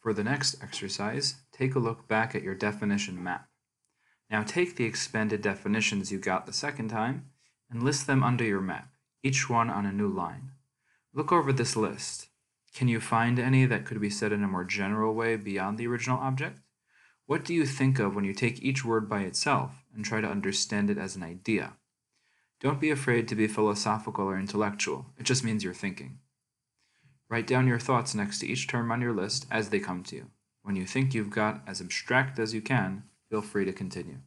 For the next exercise, take a look back at your definition map. Now take the expanded definitions you got the second time and list them under your map, each one on a new line. Look over this list. Can you find any that could be said in a more general way beyond the original object? What do you think of when you take each word by itself and try to understand it as an idea? Don't be afraid to be philosophical or intellectual, it just means you're thinking. Write down your thoughts next to each term on your list as they come to you. When you think you've got as abstract as you can, feel free to continue.